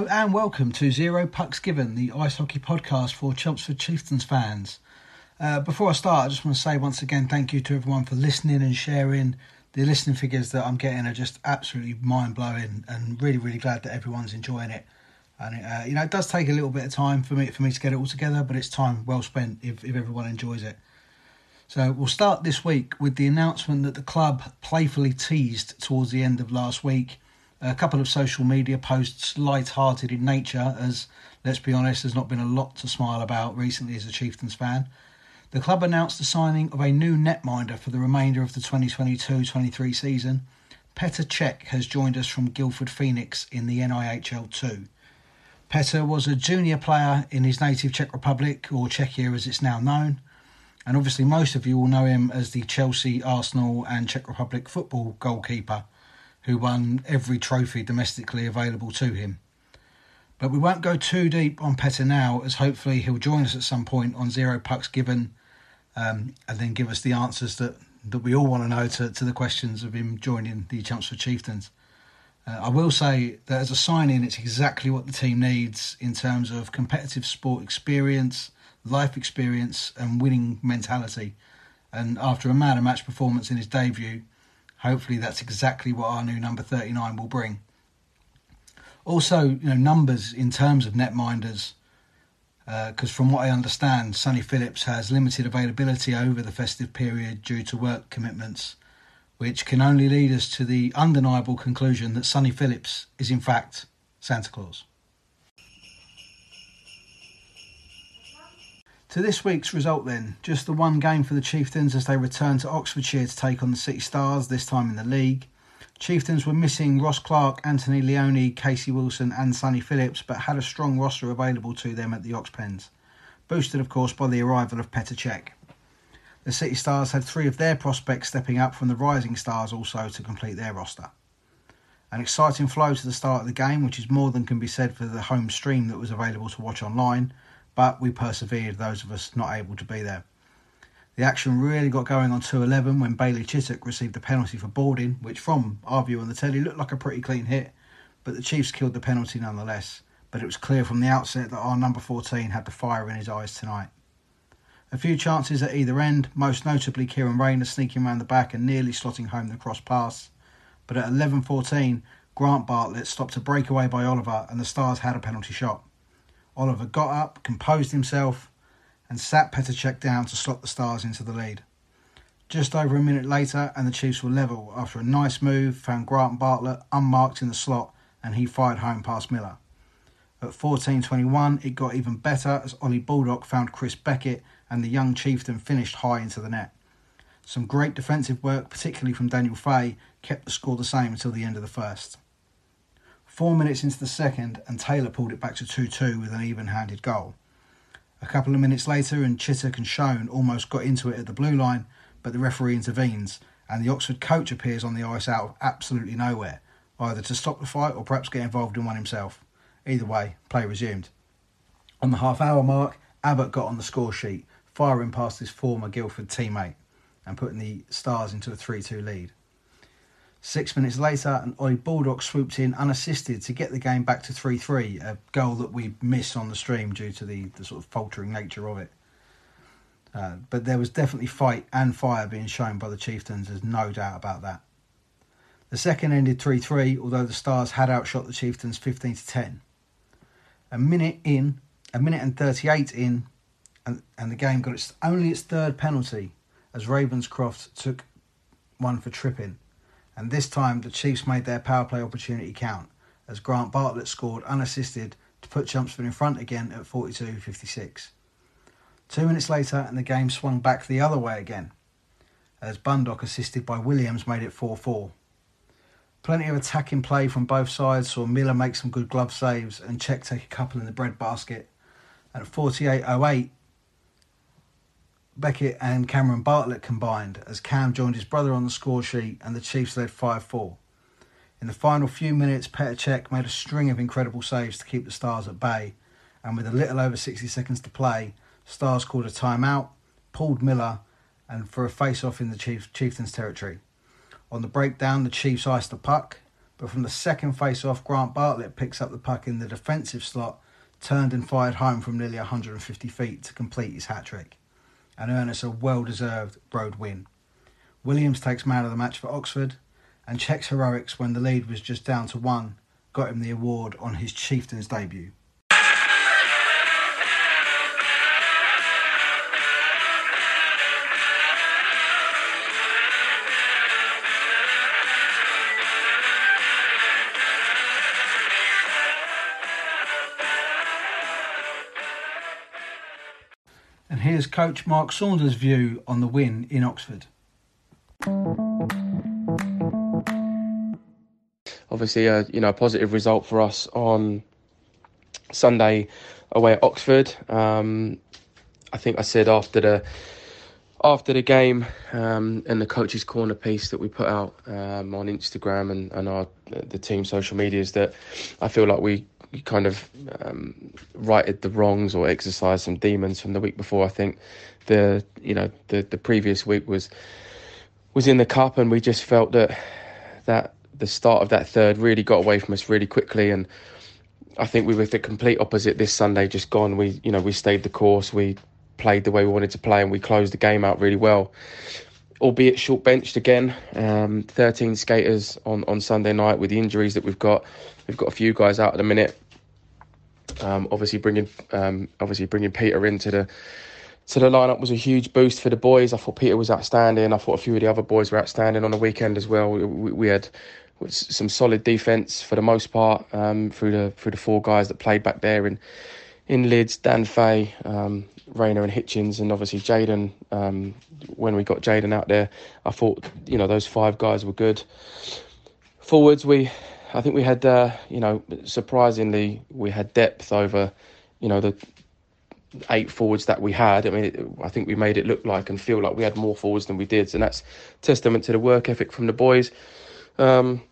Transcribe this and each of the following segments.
Hello and welcome to Zero Pucks Given, the ice hockey podcast for Chelmsford Chieftains fans. Uh, before I start, I just want to say once again thank you to everyone for listening and sharing. The listening figures that I'm getting are just absolutely mind blowing, and really, really glad that everyone's enjoying it. And it, uh, you know, it does take a little bit of time for me for me to get it all together, but it's time well spent if, if everyone enjoys it. So we'll start this week with the announcement that the club playfully teased towards the end of last week a couple of social media posts, light-hearted in nature, as let's be honest, there's not been a lot to smile about recently as a Chieftains fan. The club announced the signing of a new netminder for the remainder of the 2022-23 season. Petr Cech has joined us from Guildford Phoenix in the NIHL 2. Petr was a junior player in his native Czech Republic, or Czechia as it's now known, and obviously most of you will know him as the Chelsea, Arsenal, and Czech Republic football goalkeeper who won every trophy domestically available to him. But we won't go too deep on Petr now, as hopefully he'll join us at some point on Zero Pucks Given um, and then give us the answers that, that we all want to know to, to the questions of him joining the Chelmsford Chieftains. Uh, I will say that as a sign in, it's exactly what the team needs in terms of competitive sport experience, life experience, and winning mentality. And after a man of match performance in his debut, hopefully that's exactly what our new number 39 will bring. Also, you know, numbers in terms of netminders, because uh, from what I understand, Sonny Phillips has limited availability over the festive period due to work commitments, which can only lead us to the undeniable conclusion that Sonny Phillips is in fact Santa Claus. To this week's result, then, just the one game for the Chieftains as they return to Oxfordshire to take on the City Stars, this time in the league. Chieftains were missing Ross Clark, Anthony Leone, Casey Wilson, and Sonny Phillips, but had a strong roster available to them at the Oxpens, boosted, of course, by the arrival of Petr Cech. The City Stars had three of their prospects stepping up from the Rising Stars also to complete their roster. An exciting flow to the start of the game, which is more than can be said for the home stream that was available to watch online but we persevered, those of us not able to be there. The action really got going on 2.11 when Bailey Chittock received the penalty for boarding, which from our view on the telly looked like a pretty clean hit, but the Chiefs killed the penalty nonetheless. But it was clear from the outset that our number 14 had the fire in his eyes tonight. A few chances at either end, most notably Kieran Rayner sneaking around the back and nearly slotting home the cross pass. But at 11.14, Grant Bartlett stopped a breakaway by Oliver and the Stars had a penalty shot. Oliver got up, composed himself, and sat Petr Cech down to slot the Stars into the lead. Just over a minute later, and the Chiefs were level after a nice move found Grant Bartlett unmarked in the slot and he fired home past Miller. At 14.21, it got even better as Ollie Baldock found Chris Beckett and the young chieftain finished high into the net. Some great defensive work, particularly from Daniel Fay, kept the score the same until the end of the first. Four minutes into the second, and Taylor pulled it back to 2 2 with an even handed goal. A couple of minutes later, and Chittock and Schoen almost got into it at the blue line, but the referee intervenes, and the Oxford coach appears on the ice out of absolutely nowhere, either to stop the fight or perhaps get involved in one himself. Either way, play resumed. On the half hour mark, Abbott got on the score sheet, firing past his former Guildford teammate and putting the Stars into a 3 2 lead. Six minutes later, an Ollie Baldock swooped in unassisted to get the game back to 3 3, a goal that we missed on the stream due to the, the sort of faltering nature of it. Uh, but there was definitely fight and fire being shown by the Chieftains, there's no doubt about that. The second ended 3 3, although the Stars had outshot the Chieftains 15 to 10. A minute in, a minute and 38 in, and, and the game got its, only its third penalty as Ravenscroft took one for tripping and this time the Chiefs made their power play opportunity count as Grant Bartlett scored unassisted to put Chelmsford in front again at 42-56. Two minutes later and the game swung back the other way again as Bundock assisted by Williams made it 4-4. Plenty of attacking play from both sides saw Miller make some good glove saves and Cech take a couple in the bread basket. And at 48-08 Beckett and Cameron Bartlett combined as Cam joined his brother on the score sheet and the Chiefs led 5 4. In the final few minutes, Petr Cech made a string of incredible saves to keep the Stars at bay, and with a little over 60 seconds to play, Stars called a timeout, pulled Miller, and for a face off in the Chief, Chieftains territory. On the breakdown, the Chiefs iced the puck, but from the second face off, Grant Bartlett picks up the puck in the defensive slot, turned and fired home from nearly 150 feet to complete his hat trick and earn us a well deserved road win. Williams takes man of the match for Oxford, and Cech's heroics when the lead was just down to one got him the award on his Chieftains debut. Coach Mark Saunders' view on the win in Oxford. Obviously, a you know positive result for us on Sunday away at Oxford. Um, I think I said after the after the game um, and the coaches' corner piece that we put out um, on Instagram and, and our the team social medias that I feel like we kind of um, righted the wrongs or exercised some demons from the week before. I think the you know the the previous week was was in the cup, and we just felt that that the start of that third really got away from us really quickly, and I think we were the complete opposite this Sunday. Just gone, we you know we stayed the course, we played the way we wanted to play, and we closed the game out really well. Albeit short benched again, um, 13 skaters on, on Sunday night with the injuries that we've got. We've got a few guys out at the minute. Um, obviously bringing um, obviously bringing Peter into the to the lineup was a huge boost for the boys. I thought Peter was outstanding. I thought a few of the other boys were outstanding on the weekend as well. We, we had some solid defence for the most part um, through the through the four guys that played back there in in Lids, Dan Fay, um, Rayner and Hitchens, and obviously Jaden. Um, when we got Jaden out there, I thought you know those five guys were good. Forwards, we I think we had, uh, you know, surprisingly, we had depth over, you know, the eight forwards that we had. I mean, it, I think we made it look like and feel like we had more forwards than we did, and that's testament to the work ethic from the boys. Um,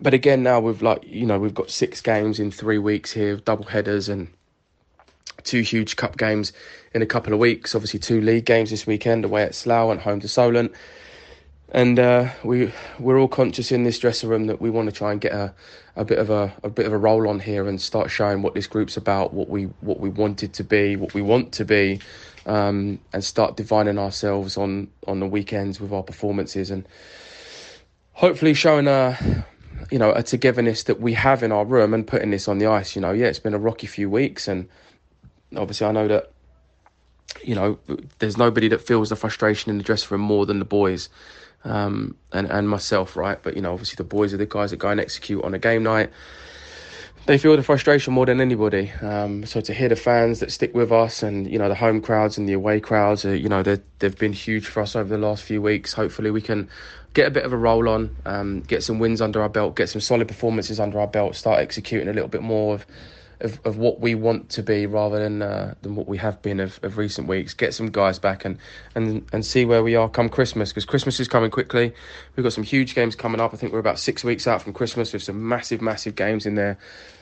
but again, now we've like, you know, we've got six games in three weeks here, double headers and two huge cup games in a couple of weeks. Obviously, two league games this weekend away at Slough and home to Solent and uh, we we're all conscious in this dressing room that we want to try and get a, a bit of a, a bit of a roll on here and start showing what this group's about, what we what we wanted to be, what we want to be, um, and start divining ourselves on on the weekends with our performances and hopefully showing a you know a togetherness that we have in our room and putting this on the ice. You know, yeah, it's been a rocky few weeks, and obviously I know that you know there's nobody that feels the frustration in the dressing room more than the boys um, and and myself, right? But you know, obviously the boys are the guys that go and execute on a game night. They feel the frustration more than anybody. Um, so to hear the fans that stick with us, and you know the home crowds and the away crowds, are, you know they've been huge for us over the last few weeks. Hopefully we can get a bit of a roll on, um, get some wins under our belt, get some solid performances under our belt, start executing a little bit more of of, of what we want to be rather than uh, than what we have been of, of recent weeks. Get some guys back and and and see where we are come Christmas because Christmas is coming quickly. We've got some huge games coming up. I think we're about six weeks out from Christmas with some massive, massive games in there.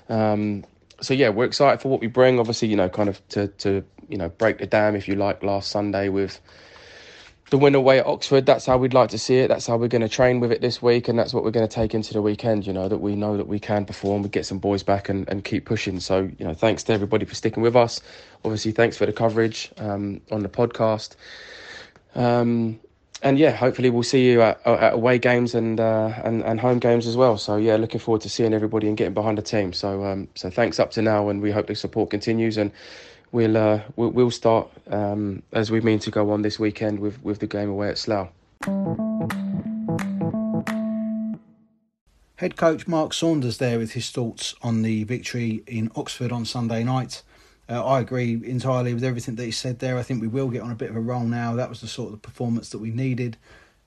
Um, so yeah, we're excited for what we bring. Obviously, you know, kind of to to you know break the dam if you like last Sunday with the win away at Oxford. That's how we'd like to see it. That's how we're going to train with it this week, and that's what we're going to take into the weekend. You know that we know that we can perform, we get some boys back, and, and keep pushing. So you know, thanks to everybody for sticking with us. Obviously, thanks for the coverage um, on the podcast. Um, and yeah, hopefully we'll see you at, at away games and, uh, and and home games as well. So yeah, looking forward to seeing everybody and getting behind the team. So um, so thanks up to now, and we hope the support continues and we'll uh, we'll, start um, as we mean to go on this weekend with with the game away at Slough. Head coach Mark Saunders there with his thoughts on the victory in Oxford on Sunday night. Uh, I agree entirely with everything that he said there. I think we will get on a bit of a roll now. That was the sort of performance that we needed.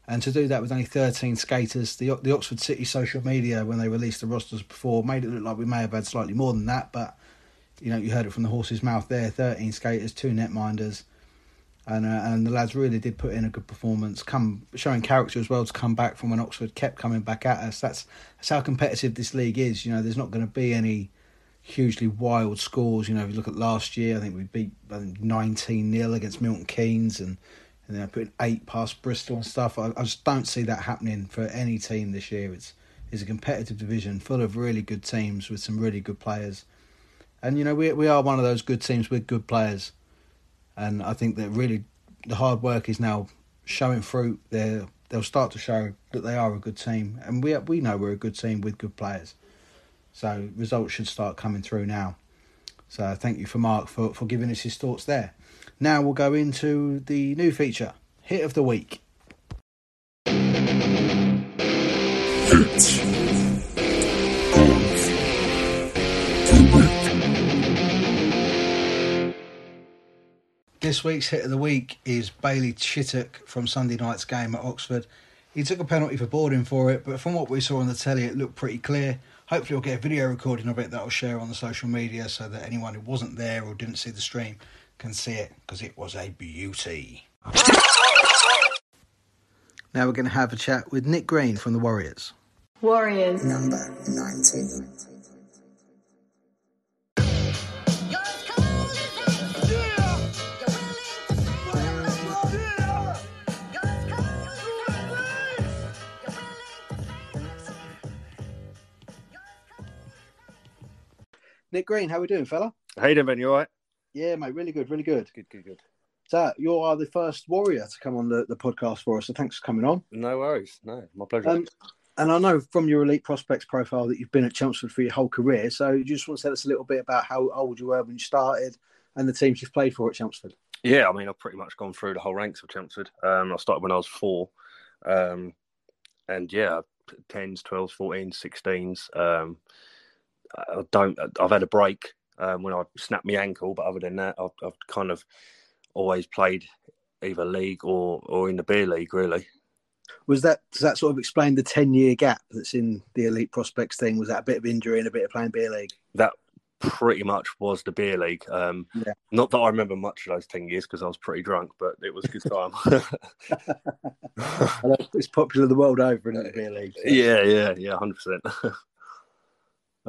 And to do that with only 13 skaters, the the Oxford City social media, when they released the rosters before, made it look like we may have had slightly more than that. But you know, you heard it from the horse's mouth there 13 skaters, two netminders. And, uh, and the lads really did put in a good performance, come showing character as well to come back from when Oxford kept coming back at us. That's that's how competitive this league is. You know, there's not going to be any hugely wild scores. You know, if you look at last year, I think we beat 19 0 against Milton Keynes and, and then I put eight past Bristol and stuff. I, I, just don't see that happening for any team this year. It's, it's a competitive division full of really good teams with some really good players. And you know, we we are one of those good teams with good players, and I think that really the hard work is now showing fruit. They they'll start to show that they are a good team, and we we know we're a good team with good players. So results should start coming through now. So thank you for Mark for, for giving us his thoughts there. Now we'll go into the new feature, Hit of the Week. This week's hit of the week is Bailey Chittock from Sunday night's game at Oxford. He took a penalty for boarding for it, but from what we saw on the telly, it looked pretty clear. Hopefully, we'll get a video recording of it that I'll share on the social media so that anyone who wasn't there or didn't see the stream can see it because it was a beauty. Now we're going to have a chat with Nick Green from the Warriors. Warriors. Number 19. Nick Green, how we doing, fella? How you doing, Ben? You all right? Yeah, mate, really good, really good. Good, good, good. So you are the first warrior to come on the, the podcast for us, so thanks for coming on. No worries, no, my pleasure. Um, and I know from your elite prospects profile that you've been at Chelmsford for your whole career. So you just want to tell us a little bit about how old you were when you started and the teams you've played for at Chelmsford. Yeah, I mean, I've pretty much gone through the whole ranks of Chelmsford. Um, I started when I was four, um, and yeah, 10s, 12s, 14s, 16s. Um, I don't. I've had a break um, when I snapped my ankle, but other than that, I've, I've, kind of always played either league or or in the beer league. Really, was that does that sort of explain the ten year gap that's in the elite prospects thing? Was that a bit of injury and a bit of playing beer league? That pretty much was the beer league. Um, yeah. Not that I remember much of those ten years because I was pretty drunk, but it was a good time. it's popular the world over in the beer league. So. Yeah, yeah, yeah, hundred percent.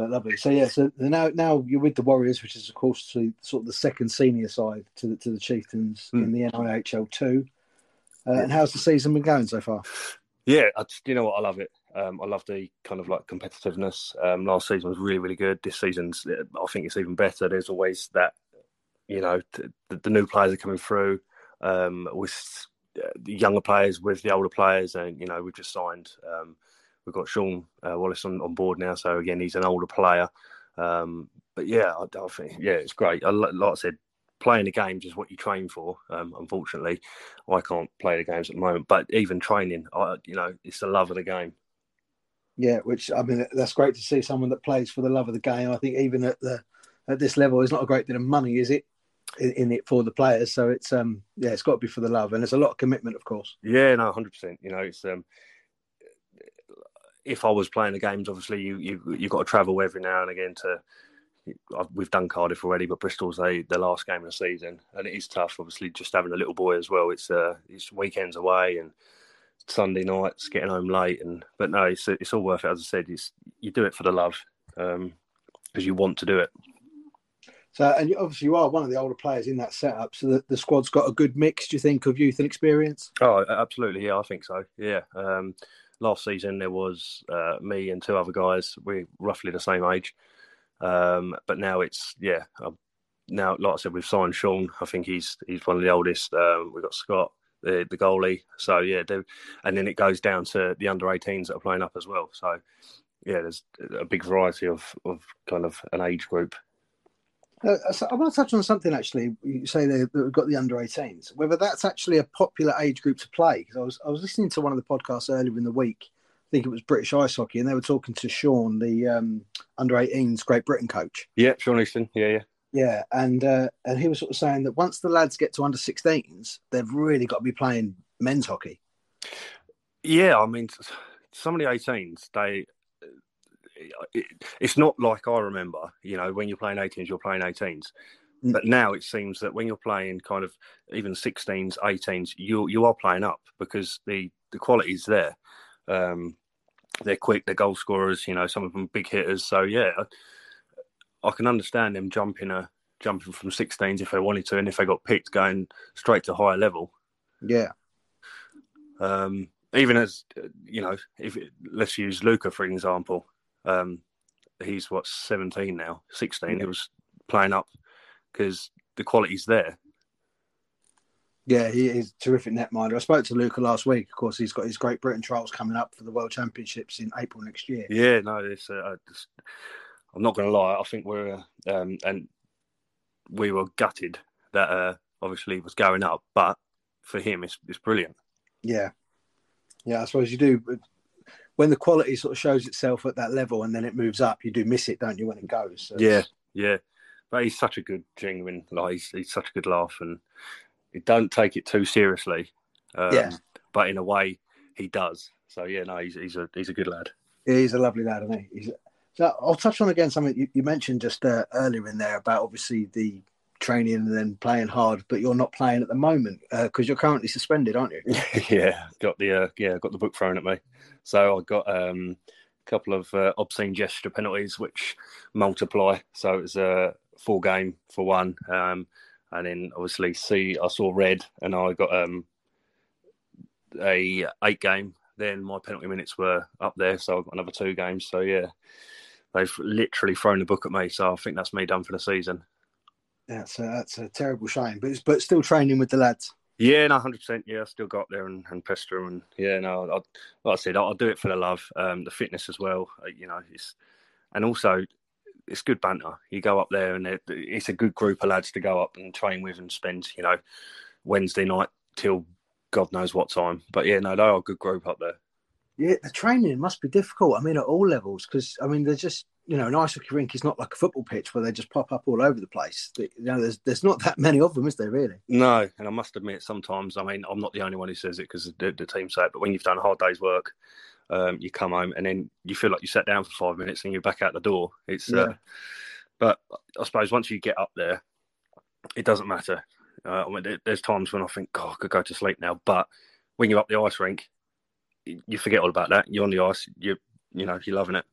But lovely. So yeah, so now now you're with the Warriors, which is of course the, sort of the second senior side to the to the Chieftains mm. in the NIHL two. Uh, and how's the season been going so far? Yeah, I just, you know what, I love it. Um, I love the kind of like competitiveness. Um, last season was really really good. This season's I think it's even better. There's always that, you know, the, the new players are coming through um, with the younger players with the older players, and you know we've just signed. Um, we've got Sean uh, Wallace on, on board now. So again, he's an older player. Um, but yeah, I, I, think yeah, it's great. I, like I said, playing the games is what you train for. Um, unfortunately, I can't play the games at the moment. But even training, I, you know, it's the love of the game. Yeah, which I mean, that's great to see someone that plays for the love of the game. I think even at the at this level, it's not a great deal of money, is it? In, in it for the players, so it's um yeah, it's got to be for the love, and there's a lot of commitment, of course. Yeah, no, hundred percent. You know, it's um if I was playing the games, obviously you you you've got to travel every now and again to we've done Cardiff already, but Bristol's a, the last game of the season, and it is tough. Obviously, just having a little boy as well. It's uh, it's weekends away and Sunday nights, getting home late, and but no, it's it's all worth it. As I said, it's you do it for the love because um, you want to do it. So, and obviously, you are one of the older players in that setup. So, the, the squad's got a good mix. Do you think of youth and experience? Oh, absolutely. Yeah, I think so. Yeah. Um, last season there was uh, me and two other guys. We're roughly the same age, um, but now it's yeah. Um, now, like I said, we've signed Sean. I think he's he's one of the oldest. Um, we've got Scott, the the goalie. So yeah, and then it goes down to the under 18s that are playing up as well. So yeah, there's a big variety of of kind of an age group. Uh, I want to touch on something actually. You say they, have got the under 18s. Whether that's actually a popular age group to play, because I was I was listening to one of the podcasts earlier in the week. I think it was British Ice Hockey, and they were talking to Sean, the um, under 18s Great Britain coach. Yeah, Sean Easton. Yeah, yeah. Yeah, and uh, and he was sort of saying that once the lads get to under 16s, they've really got to be playing men's hockey. Yeah, I mean, some of the 18s, they it, it's not like I remember. You know, when you're playing 18s, you're playing 18s. Mm. But now it seems that when you're playing kind of even 16s, 18s, you you are playing up because the the quality is there. Um, they're quick, they're goal scorers. You know, some of them big hitters. So yeah, I can understand them jumping a jumping from 16s if they wanted to, and if they got picked, going straight to higher level. Yeah. Um, even as you know, if let's use Luca for example, um, he's what 17 now, 16. Yeah. He was playing up because the quality's there. Yeah, he is terrific netminder. I spoke to Luca last week. Of course, he's got his Great Britain trials coming up for the World Championships in April next year. Yeah, no, it's, uh, just, I'm not going to lie. I think we're uh, um, and we were gutted that uh, obviously was going up, but for him, it's it's brilliant. Yeah, yeah. I suppose you do. When the quality sort of shows itself at that level, and then it moves up, you do miss it, don't you? When it goes. So yeah, yeah. But he's such a good, genuine. Like he's, he's such a good laugh, and he don't take it too seriously. Um, yeah. But in a way, he does. So yeah, no, he's he's a he's a good lad. He's a lovely lad, isn't he? He's so I'll touch on again something you, you mentioned just uh, earlier in there about obviously the training and then playing hard, but you're not playing at the moment because uh, you're currently suspended, aren't you? yeah, got the uh, yeah got the book thrown at me. So I got um, a couple of uh, obscene gesture penalties which multiply. So it was a full game for one, um, and then obviously see I saw red and I got um, a eight game. Then my penalty minutes were up there, so I got another two games. So yeah, they've literally thrown the book at me. So I think that's me done for the season. That's a, that's a terrible shame, but but still training with the lads. Yeah, no, hundred percent. Yeah, I still got there and, and pester them, and yeah, no, I, like I said, I'll, do it for the love, um, the fitness as well. Uh, you know, it's and also it's good banter. You go up there, and it, it's a good group of lads to go up and train with and spend, you know, Wednesday night till God knows what time. But yeah, no, they are a good group up there. Yeah, the training must be difficult. I mean, at all levels, because I mean, they're just you know, an ice hockey rink is not like a football pitch where they just pop up all over the place. You know, there's there's not that many of them, is there really? No, and I must admit, sometimes I mean, I'm not the only one who says it because the, the team say it. But when you've done a hard day's work, um, you come home and then you feel like you sat down for five minutes and you're back out the door. It's, uh, yeah. uh, but I suppose once you get up there, it doesn't matter. Uh, I mean, there's times when I think, God, I could go to sleep now. But when you're up the ice rink, you forget all about that. You're on the ice. You you know you're loving it.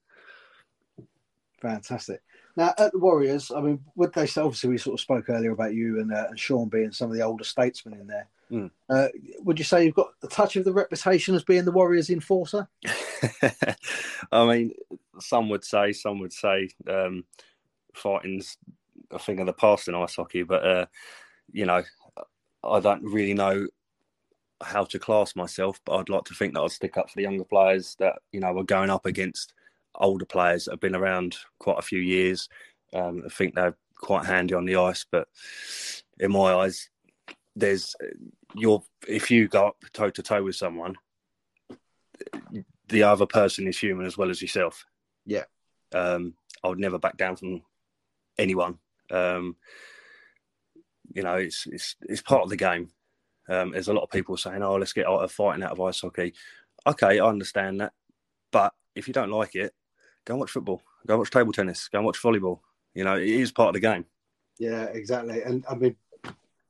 Fantastic. Now at the Warriors, I mean, would they say? Obviously, we sort of spoke earlier about you and, uh, and Sean being some of the older statesmen in there. Mm. Uh, would you say you've got a touch of the reputation as being the Warriors' enforcer? I mean, some would say, some would say um, fighting's a thing of the past in ice hockey, but uh, you know, I don't really know how to class myself, but I'd like to think that I'd stick up for the younger players that you know are going up against older players that have been around quite a few years. Um, I think they're quite handy on the ice, but in my eyes, there's your if you go up toe to toe with someone, the other person is human as well as yourself. Yeah. Um, I would never back down from anyone. Um, you know, it's it's it's part of the game. Um, there's a lot of people saying, "Oh, let's get out of fighting out of ice hockey." Okay, I understand that, but if you don't like it, go and watch football. Go and watch table tennis. Go and watch volleyball. You know, it is part of the game. Yeah, exactly. And I mean,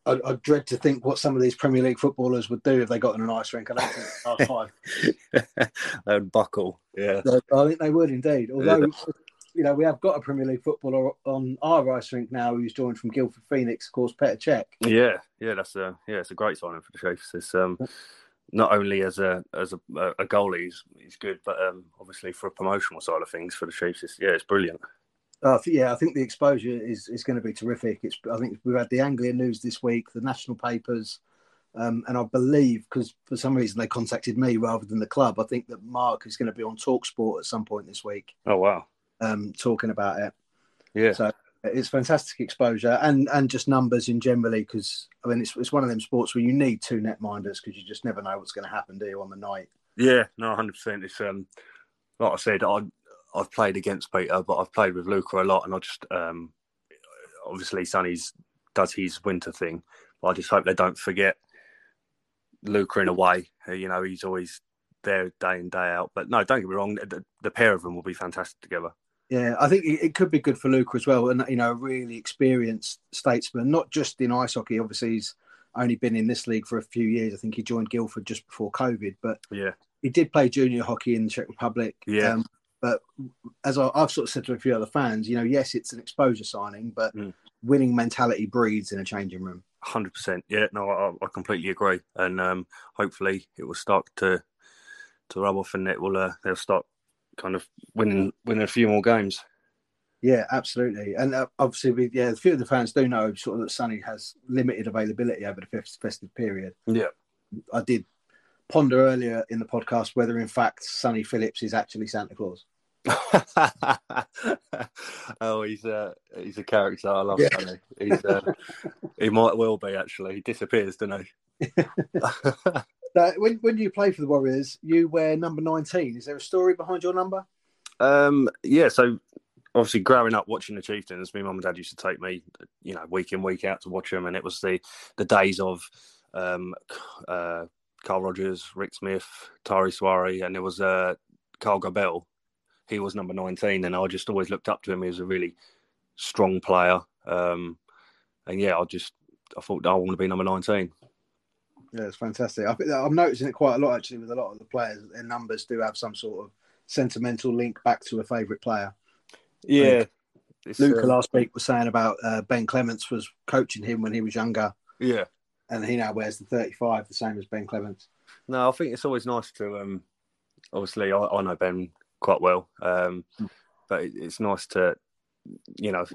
I, I, dread to think what some of these Premier League footballers would do if they got in an ice rink. I don't think they would buckle. Yeah, I think they would indeed. Although. You know, we have got a Premier League footballer on our ice rink now who's joined from Guildford Phoenix, of course, Petr Cech. Yeah, yeah, that's a yeah, it's a great signing for the Chiefs. It's um, not only as a as a, a goalie, he's, he's good, but um, obviously for a promotional side of things for the Chiefs, it's, yeah, it's brilliant. Uh, yeah, I think the exposure is, is going to be terrific. It's I think we've had the Anglian news this week, the national papers, um, and I believe because for some reason they contacted me rather than the club. I think that Mark is going to be on Talksport at some point this week. Oh wow! Um, talking about it. Yeah. So it's fantastic exposure and and just numbers in generally because I mean it's it's one of them sports where you need two netminders because you just never know what's going to happen, do you, on the night? Yeah, no, hundred percent. It's um, like I said, I I've played against Peter, but I've played with Luca a lot, and I just um, obviously Sonny's does his winter thing, but I just hope they don't forget Luca in a way. Uh, you know, he's always there day in day out. But no, don't get me wrong, the, the pair of them will be fantastic together. Yeah, I think it could be good for Luca as well, and you know, a really experienced statesman, not just in ice hockey. Obviously, he's only been in this league for a few years. I think he joined Guildford just before COVID, but yeah, he did play junior hockey in the Czech Republic. Yeah, um, but as I, have sort of said to a few other fans, you know, yes, it's an exposure signing, but mm. winning mentality breeds in a changing room. Hundred percent. Yeah, no, I, I, completely agree, and um, hopefully it will start to to rub off, and it will uh, they'll start kind of winning winning a few more games. Yeah, absolutely, and uh, obviously, we, yeah, a few of the fans do know sort of that Sonny has limited availability over the festive period. Yeah, I did ponder earlier in the podcast whether, in fact, Sonny Phillips is actually Santa Claus. oh, he's a he's a character. I love yeah. Sonny. He's uh, he might well be actually. He disappears, doesn't he? when when you play for the Warriors, you wear number nineteen. Is there a story behind your number? Um, yeah. So obviously, growing up watching the Chieftains, my mum and dad used to take me, you know, week in week out to watch them, and it was the the days of um, uh, Carl Rogers, Rick Smith, Tari Swari, and there was uh, Carl Gabel. He was number 19, and I just always looked up to him. He was a really strong player. Um, and yeah, I just I thought I want to be number 19. Yeah, it's fantastic. I I'm noticing it quite a lot actually with a lot of the players. Their numbers do have some sort of sentimental link back to a favourite player. Yeah. Luca uh, last week was saying about uh, Ben Clements was coaching him when he was younger. Yeah and he now wears the 35, the same as Ben Clements. No, I think it's always nice to. Um, obviously, I, I know Ben quite well, um, mm. but it, it's nice to, you know,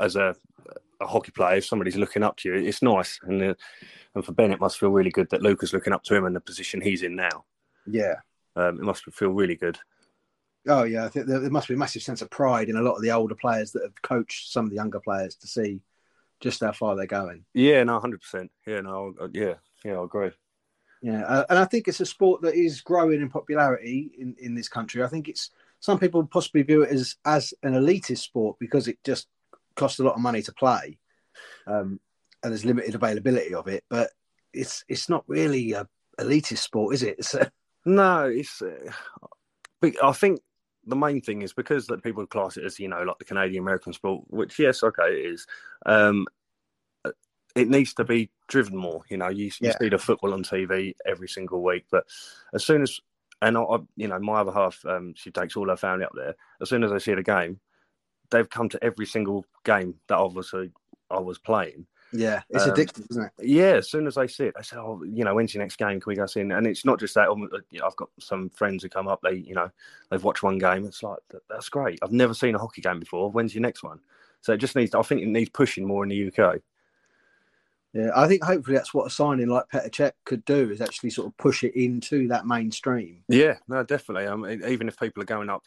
as a, a hockey player, if somebody's looking up to you, it's nice, and uh, and for Ben, it must feel really good that Luca's looking up to him and the position he's in now. Yeah, um, it must feel really good. Oh yeah, I think there, there must be a massive sense of pride in a lot of the older players that have coached some of the younger players to see just how far they're going. Yeah, no, hundred percent. Yeah, no, yeah, yeah, I agree. Yeah, uh, and I think it's a sport that is growing in popularity in, in this country. I think it's some people possibly view it as as an elitist sport because it just costs a lot of money to play, um, and there's limited availability of it. But it's it's not really a elitist sport, is it? It's a... No, it's. Uh, I think the main thing is because that people class it as you know like the Canadian American sport, which yes, okay, it is. Um, it needs to be driven more. You know, you, you yeah. see the football on TV every single week, but as soon as and I, you know, my other half, um, she takes all her family up there. As soon as they see the game, they've come to every single game that obviously I was playing. Yeah, it's um, addictive, isn't it? Yeah, as soon as they see it, they say, "Oh, you know, when's your next game? Can we go see?" And it's not just that. Um, know, I've got some friends who come up. They, you know, they've watched one game. It's like that's great. I've never seen a hockey game before. When's your next one? So it just needs. I think it needs pushing more in the UK. Yeah, I think hopefully that's what a signing like Petr Cech could do is actually sort of push it into that mainstream. Yeah, no, definitely. Even if people are going up,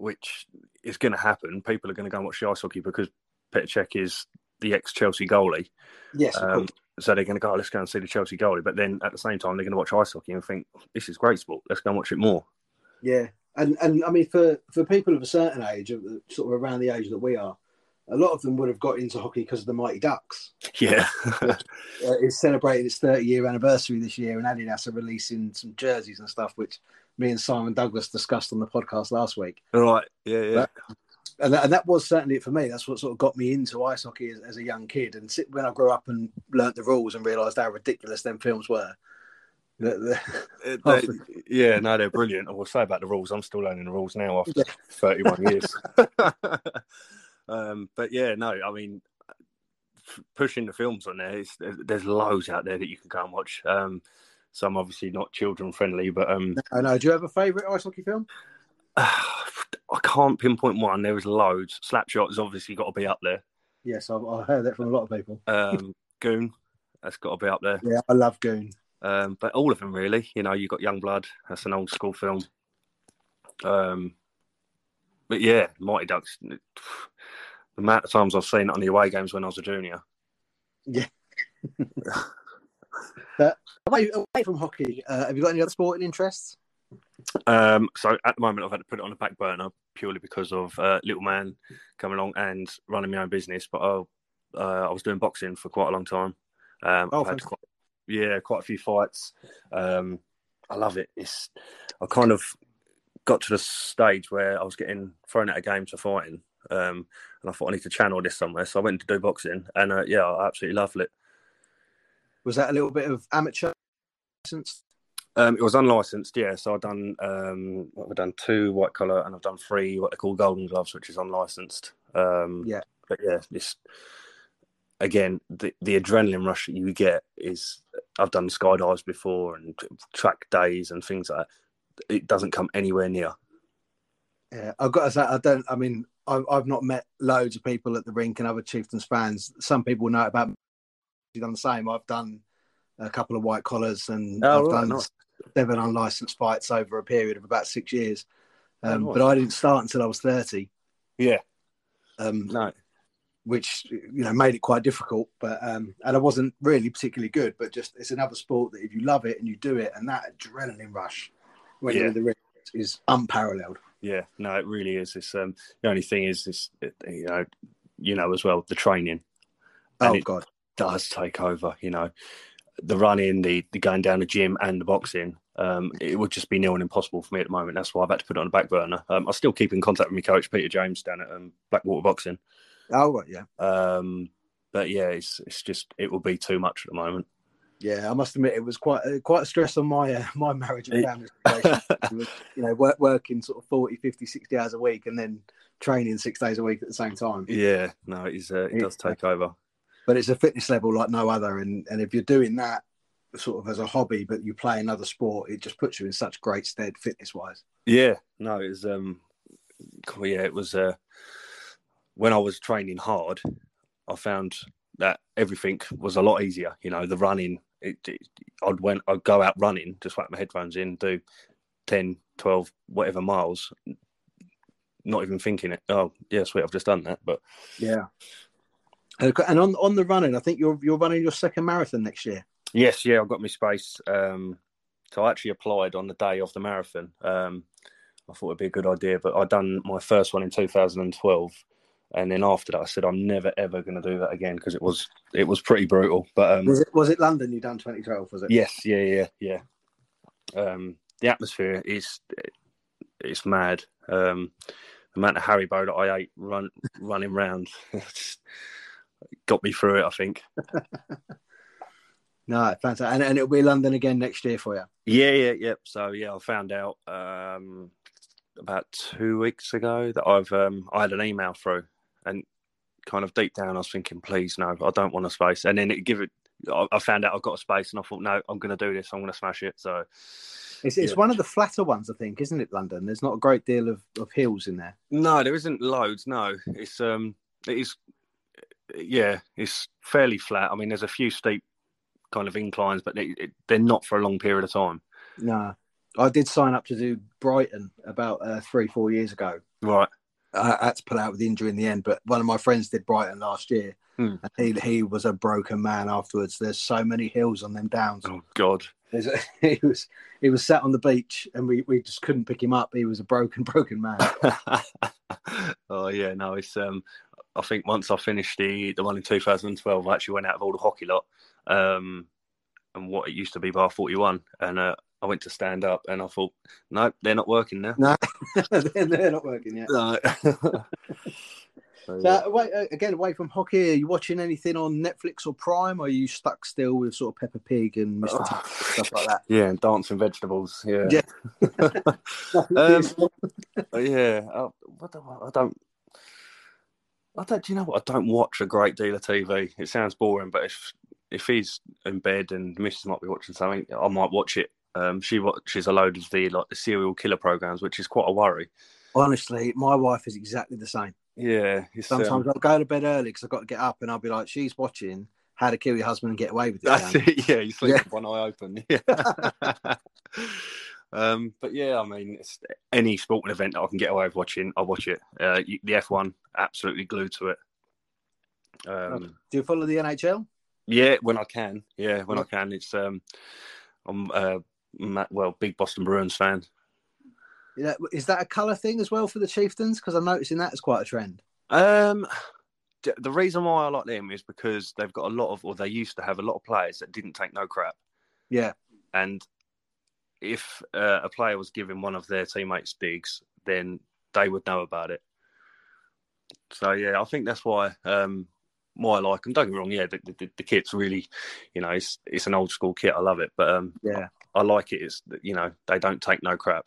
which is going to happen, people are going to go and watch the ice hockey because Petr Cech is the ex Chelsea goalie. Yes. Um, so they're going to go, let's go and see the Chelsea goalie. But then at the same time, they're going to watch ice hockey and think, this is great sport. Let's go and watch it more. Yeah. And, and I mean, for, for people of a certain age, sort of around the age that we are, a lot of them would have got into hockey because of the Mighty Ducks. Yeah. uh, it's celebrating its 30 year anniversary this year, and Adidas are releasing some jerseys and stuff, which me and Simon Douglas discussed on the podcast last week. Right. Yeah, yeah. But and that, and that was certainly it for me. That's what sort of got me into ice hockey as, as a young kid. And sit, when I grew up and learnt the rules and realised how ridiculous them films were. The, the, they, yeah, no, they're brilliant. I will say about the rules. I'm still learning the rules now after yeah. 31 years. um, but yeah, no, I mean, pushing the films on there, there's loads out there that you can go and watch. Um, some obviously not children friendly, but um, I know. Do you have a favourite ice hockey film? I can't pinpoint one. There was loads. Slapshot has obviously got to be up there. Yes, I've, I've heard that from a lot of people. Um, Goon, that's got to be up there. Yeah, I love Goon. Um, but all of them really. You know, you got Youngblood. That's an old school film. Um, but yeah, Mighty Ducks. The amount of times I've seen it on the away games when I was a junior. Yeah. but away, away from hockey, uh, have you got any other sporting interests? Um, so at the moment, I've had to put it on the back burner purely because of uh, little man coming along and running my own business. But I, uh, I was doing boxing for quite a long time. Um, oh, I've had quite, yeah, quite a few fights. Um, I love it. It's I kind of got to the stage where I was getting thrown out of games for fighting, um, and I thought I need to channel this somewhere. So I went to do boxing, and uh, yeah, I absolutely loved it. Was that a little bit of amateur? Um, it was unlicensed, yeah. So I've done um, what have I done? Two white collar, and I've done three what they call golden gloves, which is unlicensed. Um, yeah, but yeah, this again, the the adrenaline rush that you get is I've done skydives before and track days and things like that. It doesn't come anywhere near. Yeah, I've got to say, I don't. I mean, I've, I've not met loads of people at the rink and other Chieftains fans. Some people know about. Done the same. I've done a couple of white collars and oh, I've right, done nice seven unlicensed fights over a period of about six years. Oh, um, oh, But I didn't start until I was 30. Yeah. Um, no. Which, you know, made it quite difficult. But, um, and I wasn't really particularly good, but just it's another sport that if you love it and you do it, and that adrenaline rush when yeah. you're in the ring is unparalleled. Yeah, no, it really is. It's um, the only thing is this, you know, you know as well the training. And oh God, does take over. You know, the running, the, the going down the gym, and the boxing, um, it would just be near and impossible for me at the moment. That's why I've had to put it on the back burner. Um, I still keep in contact with my coach, Peter James, down at um, Blackwater Boxing. Oh, right, yeah. Um, but yeah, it's it's just it will be too much at the moment. Yeah, I must admit it was quite uh, quite a stress on my uh, my marriage and family you know, work, working sort of 40, 50, 60 hours a week and then training six days a week at the same time. Yeah, no, it, is, uh, it does take over but it's a fitness level like no other. And and if you're doing that sort of as a hobby, but you play another sport, it just puts you in such great stead fitness wise. Yeah, no, it was um, yeah, it was uh, when I was training hard, I found that everything was a lot easier. You know, the running, it, it, I'd went, I'd go out running, just whack my headphones in, do 10, 12, whatever miles, not even thinking it. Oh, yeah, sweet, I've just done that. But yeah, and on on the running, I think you're you're running your second marathon next year. Yes, yeah, I've got my space. Um, so I actually applied on the day of the marathon. Um, I thought it'd be a good idea, but I'd done my first one in 2012, and then after that, I said I'm never ever going to do that again because it was it was pretty brutal. But um, was it was it London you done 2012? Was it? Yes, yeah, yeah, yeah. Um, the atmosphere is it's mad. Um, the amount of Haribo that I ate run running round. got me through it, I think. no, fantastic. And, and, it'll be London again next year for you. Yeah, yeah, yeah. So yeah, I found out um, about two weeks ago that I've um, I had an email through, and kind of deep down I was thinking, please no, I don't want a space. And then it give it. I found out I've got a space, and I thought, no, I'm going to do this. I'm going to smash it. So it's, it's yeah. one of the flatter ones, I think, isn't it? London. There's not a great deal of, of hills in there. No, there isn't loads. No, it's um, it is yeah, it's fairly flat. I mean, there's a few steep kind of inclines, but they, they're not for a long period of time. No, I did sign up to do Brighton about uh, three, four years ago. Right. I had to pull out with the injury in the end, but one of my friends did Brighton last year, hmm. and he he was a broken man afterwards. There's so many hills on them downs. Oh God! A, he was he was sat on the beach, and we, we just couldn't pick him up. He was a broken broken man. oh yeah, no, it's um I think once I finished the the one in 2012, I actually went out of all the hockey lot, um, and what it used to be bar 41, and uh, I went to stand up, and I thought, no, they're not working now. No, they're, not working yet. No. So, away, uh, again, away from hockey, are you watching anything on Netflix or Prime? Or are you stuck still with sort of Peppa Pig and Mr. And stuff like that? Yeah, and dancing vegetables. Yeah. Yeah. um, yeah. I, what the, I don't. I don't. Do you know what? I don't watch a great deal of TV. It sounds boring, but if if he's in bed and missus might be watching something, I might watch it. Um, she watches a load of the like the serial killer programs, which is quite a worry. Honestly, my wife is exactly the same. Yeah, it's, um, Sometimes I'll go to bed early because I've got to get up, and I'll be like, "She's watching How to Kill Your Husband and Get Away with It." That's Dan." it. Yeah, you sleep Yeah. with one eye open. Yeah. um, but yeah, I mean, it's any sporting event that I can get away with watching, I watch it. Uh, the F1, absolutely glued to it. Um, Do you follow the NHL? yeah, when I can. Yeah, when I can. It's um, I'm uh, well, big Boston Bruins fan. Yeah, is that a colour thing as well for the Chieftains? Because I'm noticing that as quite a trend. Um, the reason why I like them is because they've got a lot of, or they used to have a lot of players that didn't take no crap. Yeah, and if uh, a player was giving one of their teammates digs, then they would know about it. So yeah, I think that's why um, why I like them. Don't get me wrong, yeah, the, the, the kit's really, you know, it's it's an old school kit. I love it, but um, yeah. I like it. It's you know they don't take no crap.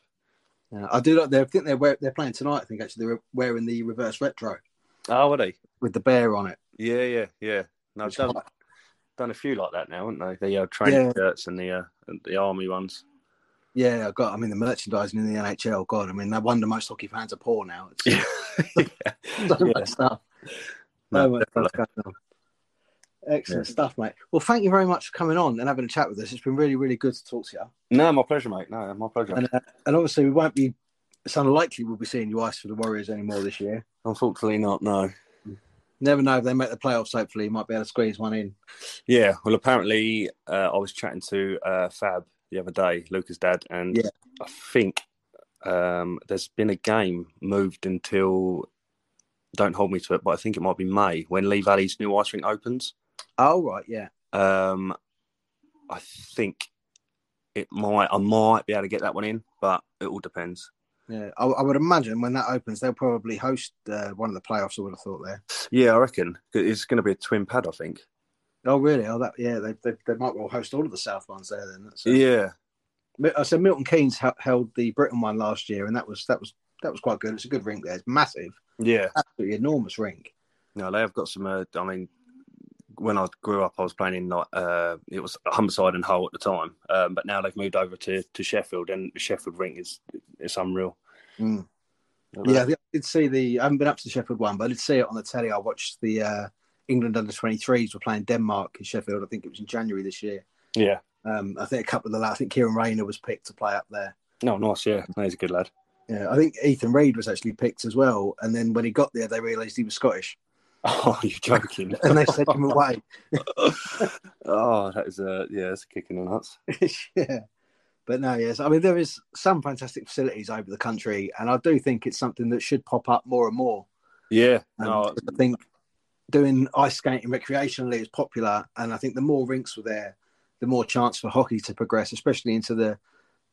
yeah. I do like. They I think they're wear, they're playing tonight. I think actually they're wearing the reverse retro Oh, are they? with the bear on it. Yeah, yeah, yeah. No, Which done, done a few like that now, haven't they? The uh, training Yeah. shirts and the uh, and the army ones. Yeah, I got. I mean, the merchandising in the NHL. God, I mean, no wonder most hockey fans are poor now. It's yeah. so Yeah. much stuff. No, So much stuff going on. Excellent stuff, mate. Well, thank you very much for coming on and having a chat with us. It's been really, really good to talk to you. No, my pleasure, mate. No, my pleasure. And, uh, and obviously, we won't be. It's unlikely we'll be seeing you ice for the Warriors anymore this year. Unfortunately, not. No. Never know if they make the playoffs. Hopefully, you might be able to squeeze one in. Yeah. Well, apparently, uh, I was chatting to uh, Fab the other day, Luca's dad, and Yeah. I think um, there's been a game moved until. Don't hold me to it, but I think it might be May when Lee Valley's new ice rink opens. Oh right, yeah. Um, I think it might. I might be able to get that one in, but it all depends. Yeah, I, I would imagine when that opens, they'll probably host uh, one of the playoffs. I would have thought there. Yeah, I reckon it's going to be a twin pad. I think. Oh, really? Oh, that yeah. They, they, they might well host all of the South ones there then. That's, uh, Yeah. I said Milton Keynes held the Britain one last year, and that was that was that was quite good. It's a good rink there. It's massive, Yeah. absolutely enormous rink. No, they have got some. Uh, I mean, when I grew up, I was playing in like uh, it was Humberside and Hull at the time, um, but now they've moved over to, to Sheffield, and the Sheffield rink is it's unreal. Mm. Yeah, I I did see the. I haven't been up to the Sheffield one, but I did see it on the telly. I watched the uh, England under 23s were playing Denmark in Sheffield. I think it was in January this year. yeah. Um, I think a couple of the I think Kieran Rayner was picked to play up there. No, nice. Yeah, no, he's a good lad. Yeah, I think Ethan Reid was actually picked as well. And then when he got there, they realised he was Scottish, Oh, you're joking. and they sent him away. oh, that is a yeah, that's a kick in the nuts. yeah. But no, yes. I mean, there is some fantastic facilities over the country, and I do think it's something that should pop up more and more. Yeah. Um, No, I think doing ice skating recreationally is popular, and I think the more rinks were there, the more chance for hockey to progress, especially into the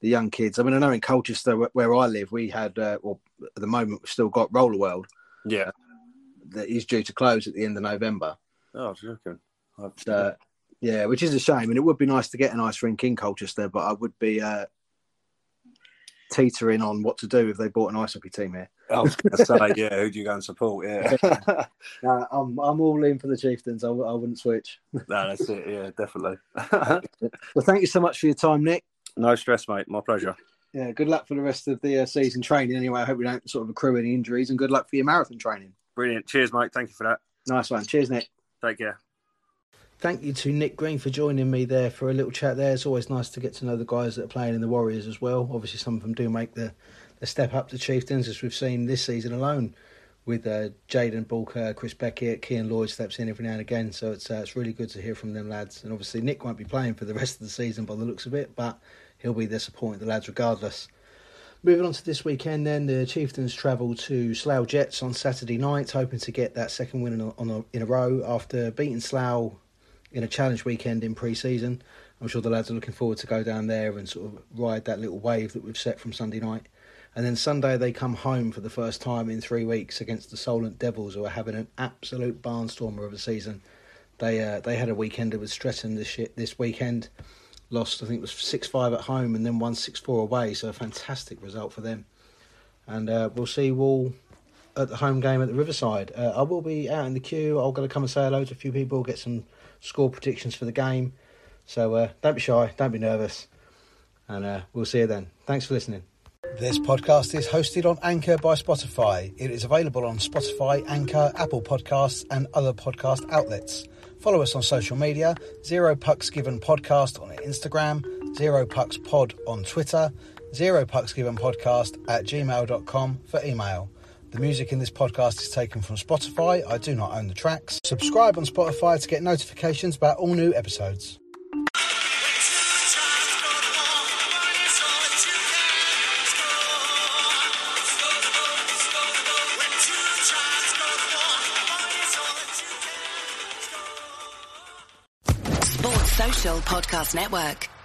the young kids. I mean, I know in Colchester, where, where I live, we had, uh, well, at the moment, we've still got Roller World yeah. that is due to close at the end of November. Oh, joking. So, yeah, which is a shame, and it would be nice to get an ice rink in Colchester, but I would be uh, teetering on what to do if they bought an ice hockey team here. I was going to say, yeah, who do you go and support? Yeah. No, I'm I'm all in for the Chieftains. I, w- I wouldn't switch. no, that's it. Yeah, definitely. Well, thank you so much for your time, Nick. no stress, mate. My pleasure. Yeah, good luck for the rest of the uh, season training. Anyway, I hope we don't sort of accrue any injuries, and good luck for your marathon training. Brilliant. Cheers, mate. Thank you for that. Nice one. Cheers, Nick. Take care. Thank you to Nick Green for joining me there for a little chat there. It's always nice to get to know the guys that are playing in the Warriors as well. Obviously, some of them do make the, the step up to Chieftains, as we've seen this season alone with uh, Jaden Bulker, Chris Beckett, Kean Lloyd steps in every now and again. So it's, uh, it's really good to hear from them lads. And obviously, Nick won't be playing for the rest of the season by the looks of it, but he'll be there supporting the lads regardless. Moving on to this weekend, then the Chieftains travel to Slough Jets on Saturday night, hoping to get that second win in a, on a, in a row after beating Slough in a challenge weekend in pre-season. I'm sure the lads are looking forward to go down there and sort of ride that little wave that we've set from Sunday night. And then Sunday they come home for the first time in three weeks against the Solent Devils, who are having an absolute barnstormer of a season. They uh, they had a weekender with Streatham this shit, this weekend. Lost, I think it was six five at home, and then won six four away. So a fantastic result for them. And uh, we'll see Wall at the home game at the Riverside. Uh, I will be out in the queue. I'm going to come and say hello to a few people, get some score predictions for the game. So uh, don't be shy, don't be nervous, and uh, we'll see you then. Thanks for listening. This podcast is hosted on Anchor by Spotify. It is available on Spotify, Anchor, Apple Podcasts, and other podcast outlets. Follow us on social media Zero Pucks Given Podcast on Instagram, Zero Pucks Pod on Twitter, Zero Pucks Given Podcast at gmail.com for email. The music in this podcast is taken from Spotify. I do not own the tracks. Subscribe on Spotify to get notifications about all new episodes. Podcast Network.